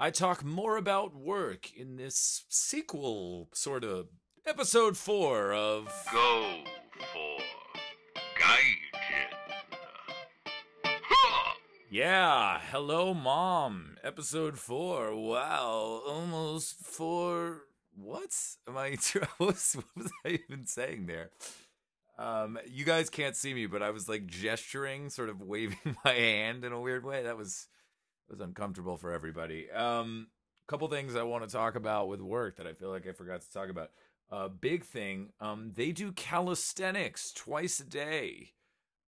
I talk more about work in this sequel, sort of episode four of Go for Gaijin. Yeah, hello, mom. Episode four. Wow, almost four. What am I? What was, I even saying there? Um, you guys can't see me, but I was like gesturing, sort of waving my hand in a weird way. That was was uncomfortable for everybody. Um, couple things I want to talk about with work that I feel like I forgot to talk about. Uh, big thing. Um, they do calisthenics twice a day.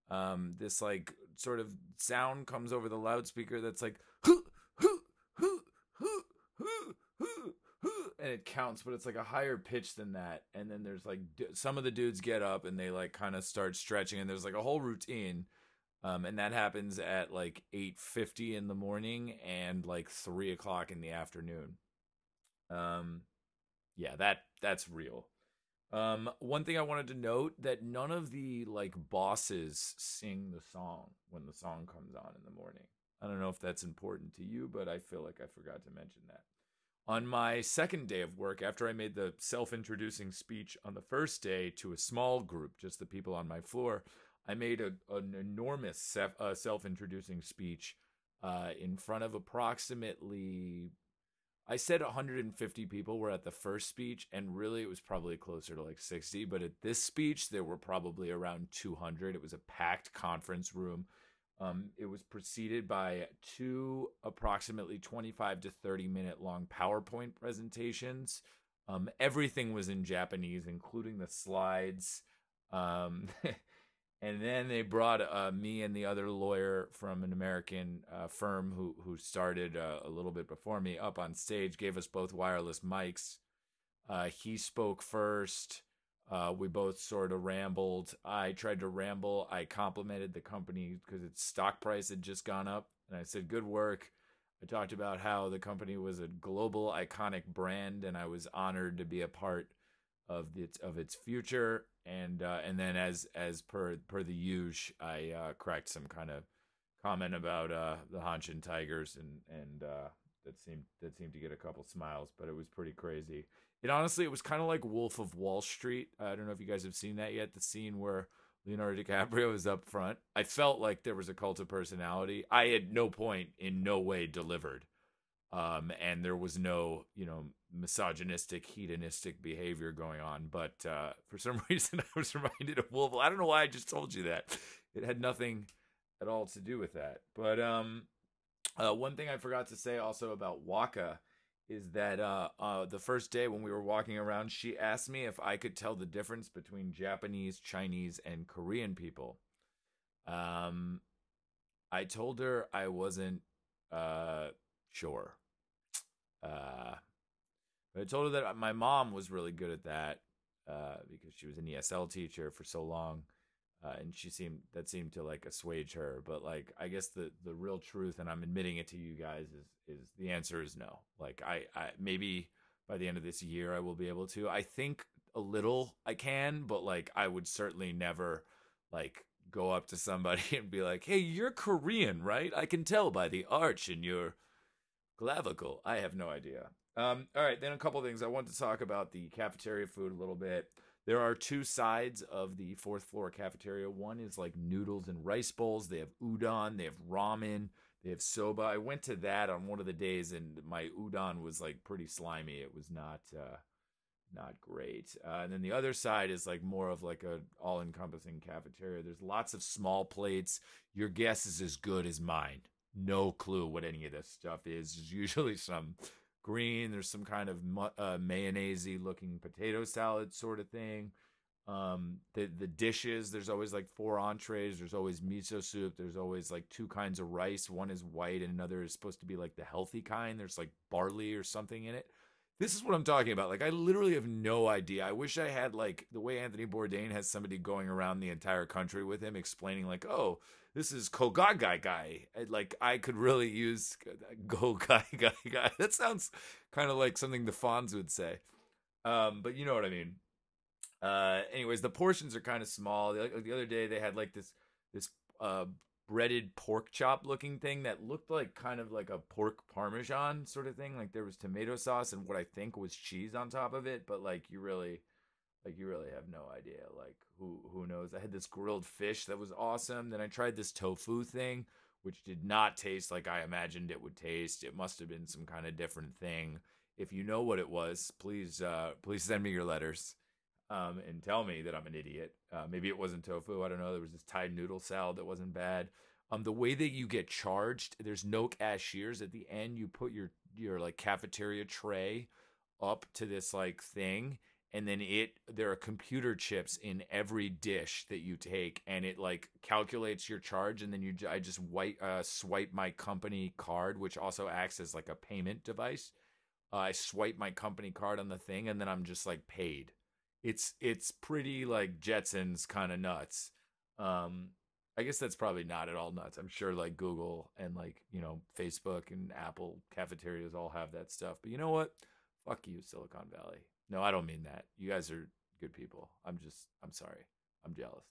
Um, this like sort of sound comes over the loudspeaker that's like hoo hoo hoo hoo hoo hoo hoo and it counts but it's like a higher pitch than that and then there's like d- some of the dudes get up and they like kind of start stretching and there's like a whole routine um, and that happens at like 8.50 in the morning and like 3 o'clock in the afternoon um, yeah that that's real um, one thing I wanted to note that none of the like bosses sing the song when the song comes on in the morning. I don't know if that's important to you, but I feel like I forgot to mention that. On my second day of work, after I made the self introducing speech on the first day to a small group, just the people on my floor, I made a, an enormous sef- uh, self introducing speech uh, in front of approximately I said 150 people were at the first speech, and really it was probably closer to like 60. But at this speech, there were probably around 200. It was a packed conference room. Um, it was preceded by two approximately 25 to 30 minute long PowerPoint presentations. Um, everything was in Japanese, including the slides. Um, and then they brought uh, me and the other lawyer from an American uh, firm who who started uh, a little bit before me up on stage. Gave us both wireless mics. Uh, he spoke first. Uh, we both sort of rambled. I tried to ramble. I complimented the company because its stock price had just gone up, and I said, "Good work." I talked about how the company was a global iconic brand, and I was honored to be a part of its of its future and uh, and then as as per per the usual, I uh, cracked some kind of comment about uh, the Hanshin Tigers, and and uh, that seemed that seemed to get a couple smiles, but it was pretty crazy. It honestly, it was kind of like Wolf of Wall Street. I don't know if you guys have seen that yet. The scene where Leonardo DiCaprio is up front. I felt like there was a cult of personality. I at no point, in no way, delivered. Um, and there was no, you know, misogynistic, hedonistic behavior going on. But uh, for some reason, I was reminded of Wolf. I don't know why I just told you that. It had nothing at all to do with that. But um, uh, one thing I forgot to say also about Waka is that uh, uh, the first day when we were walking around, she asked me if I could tell the difference between Japanese, Chinese, and Korean people. Um, I told her I wasn't uh, sure. Uh, but I told her that my mom was really good at that uh, because she was an ESL teacher for so long, uh, and she seemed that seemed to like assuage her. But like, I guess the the real truth, and I'm admitting it to you guys, is is the answer is no. Like, I, I maybe by the end of this year I will be able to. I think a little I can, but like I would certainly never like go up to somebody and be like, "Hey, you're Korean, right? I can tell by the arch in your clavicle." I have no idea. Um, all right, then a couple things. I want to talk about the cafeteria food a little bit. There are two sides of the fourth floor cafeteria. One is like noodles and rice bowls. They have udon, they have ramen, they have soba. I went to that on one of the days, and my udon was like pretty slimy. It was not uh, not great. Uh, and then the other side is like more of like a all encompassing cafeteria. There's lots of small plates. Your guess is as good as mine. No clue what any of this stuff is. There's usually some green. There's some kind of uh, mayonnaise looking potato salad sort of thing. Um, the the dishes. There's always like four entrees. There's always miso soup. There's always like two kinds of rice. One is white and another is supposed to be like the healthy kind. There's like barley or something in it. This is what I'm talking about. Like I literally have no idea. I wish I had like the way Anthony Bourdain has somebody going around the entire country with him explaining like, "Oh, this is Kogagai guy." Like I could really use Go guy guy guy. That sounds kind of like something the Fonz would say. Um, but you know what I mean. Uh, anyways, the portions are kind of small. The, the other day they had like this this uh breaded pork chop looking thing that looked like kind of like a pork parmesan sort of thing. Like there was tomato sauce and what I think was cheese on top of it, but like you really like you really have no idea like who who knows. I had this grilled fish that was awesome. Then I tried this tofu thing which did not taste like I imagined it would taste. It must have been some kind of different thing. If you know what it was, please uh please send me your letters um, and tell me that I'm an idiot. Uh, maybe it wasn't tofu. I don't know. There was this Thai noodle salad that wasn't bad. Um, the way that you get charged, there's no cashiers at the end. You put your your like cafeteria tray up to this like thing, and then it there are computer chips in every dish that you take, and it like calculates your charge, and then you I just white uh, swipe my company card, which also acts as like a payment device. Uh, I swipe my company card on the thing, and then I'm just like paid it's it's pretty like Jetsons kind of nuts. Um, I guess that's probably not at all nuts. I'm sure like Google and like you know Facebook and Apple cafeterias all have that stuff. But you know what? Fuck you, Silicon Valley. No, I don't mean that. You guys are good people. I'm just I'm sorry. I'm jealous.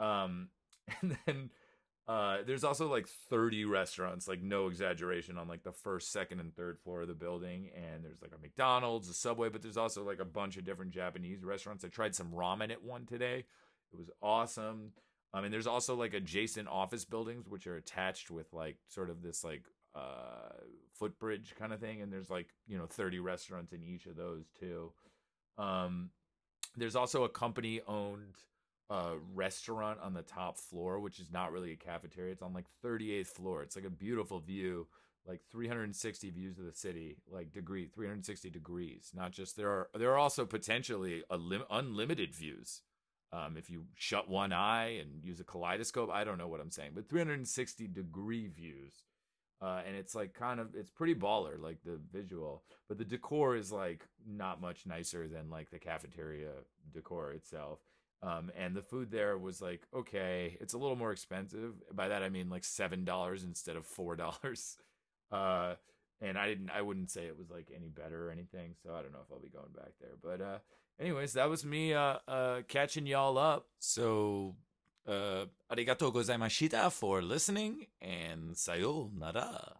Um, and then uh, there's also like 30 restaurants, like no exaggeration, on like the first, second, and third floor of the building. And there's like a McDonald's, a Subway, but there's also like a bunch of different Japanese restaurants. I tried some ramen at one today. It was awesome. I mean, there's also like adjacent office buildings which are attached with like sort of this like uh footbridge kind of thing and there's like you know 30 restaurants in each of those too um there's also a company owned uh, restaurant on the top floor, which is not really a cafeteria. It's on like 38th floor. It's like a beautiful view, like 360 views of the city, like degree 360 degrees. Not just there are there are also potentially lim- unlimited views. Um, if you shut one eye and use a kaleidoscope, I don't know what I'm saying, but 360 degree views. Uh, and it's like kind of it's pretty baller like the visual but the decor is like not much nicer than like the cafeteria decor itself um, and the food there was like okay, it's a little more expensive. By that I mean like seven dollars instead of four dollars. Uh, and I didn't, I wouldn't say it was like any better or anything. So I don't know if I'll be going back there. But uh, anyways, that was me uh, uh, catching y'all up. So uh, arigatou gozaimashita for listening, and sayonara.